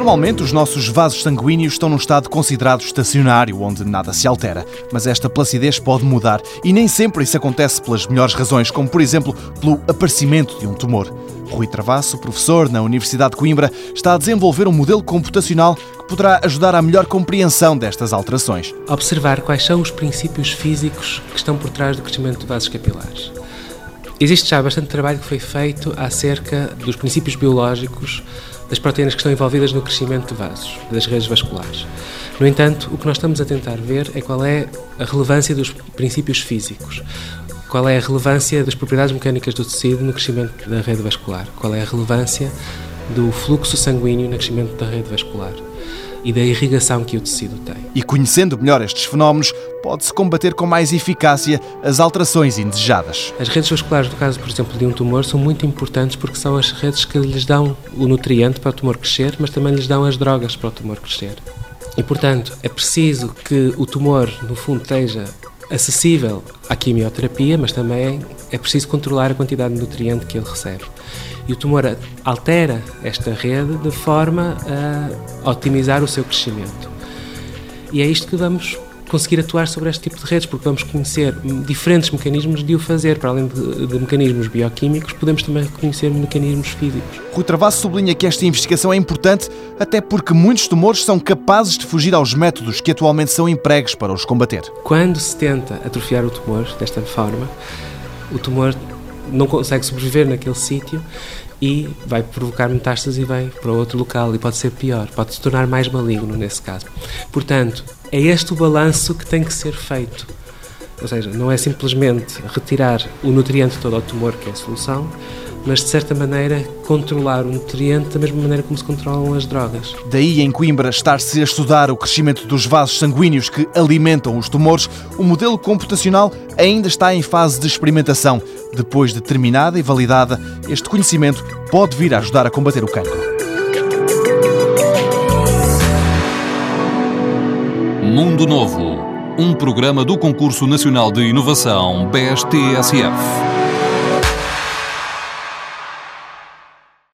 Normalmente, os nossos vasos sanguíneos estão num estado considerado estacionário, onde nada se altera. Mas esta placidez pode mudar e nem sempre isso acontece pelas melhores razões, como por exemplo pelo aparecimento de um tumor. Rui Travasso, professor na Universidade de Coimbra, está a desenvolver um modelo computacional que poderá ajudar à melhor compreensão destas alterações. Observar quais são os princípios físicos que estão por trás do crescimento de vasos capilares. Existe já bastante trabalho que foi feito acerca dos princípios biológicos das proteínas que estão envolvidas no crescimento de vasos, das redes vasculares. No entanto, o que nós estamos a tentar ver é qual é a relevância dos princípios físicos. Qual é a relevância das propriedades mecânicas do tecido no crescimento da rede vascular? Qual é a relevância do fluxo sanguíneo no crescimento da rede vascular? E da irrigação que o tecido tem. E conhecendo melhor estes fenómenos, pode-se combater com mais eficácia as alterações indesejadas. As redes vasculares, no caso, por exemplo, de um tumor, são muito importantes porque são as redes que lhes dão o nutriente para o tumor crescer, mas também lhes dão as drogas para o tumor crescer. E, portanto, é preciso que o tumor, no fundo, esteja acessível à quimioterapia, mas também é preciso controlar a quantidade de nutriente que ele recebe. E o tumor altera esta rede de forma a otimizar o seu crescimento. E é isto que vamos conseguir atuar sobre este tipo de redes, porque vamos conhecer diferentes mecanismos de o fazer. Para além de, de mecanismos bioquímicos, podemos também reconhecer mecanismos físicos. Rui Travasso sublinha que esta investigação é importante, até porque muitos tumores são capazes de fugir aos métodos que atualmente são empregos para os combater. Quando se tenta atrofiar o tumor desta forma, o tumor não consegue sobreviver naquele sítio e vai provocar metástase e vai para outro local e pode ser pior, pode se tornar mais maligno nesse caso. Portanto, é este o balanço que tem que ser feito. Ou seja, não é simplesmente retirar o nutriente todo ao tumor que é a solução, mas de certa maneira controlar o nutriente da mesma maneira como se controlam as drogas. Daí em Coimbra estar-se a estudar o crescimento dos vasos sanguíneos que alimentam os tumores, o modelo computacional ainda está em fase de experimentação. Depois de terminada e validada, este conhecimento pode vir a ajudar a combater o cancro. Mundo Novo, um programa do Concurso Nacional de Inovação BSTSF.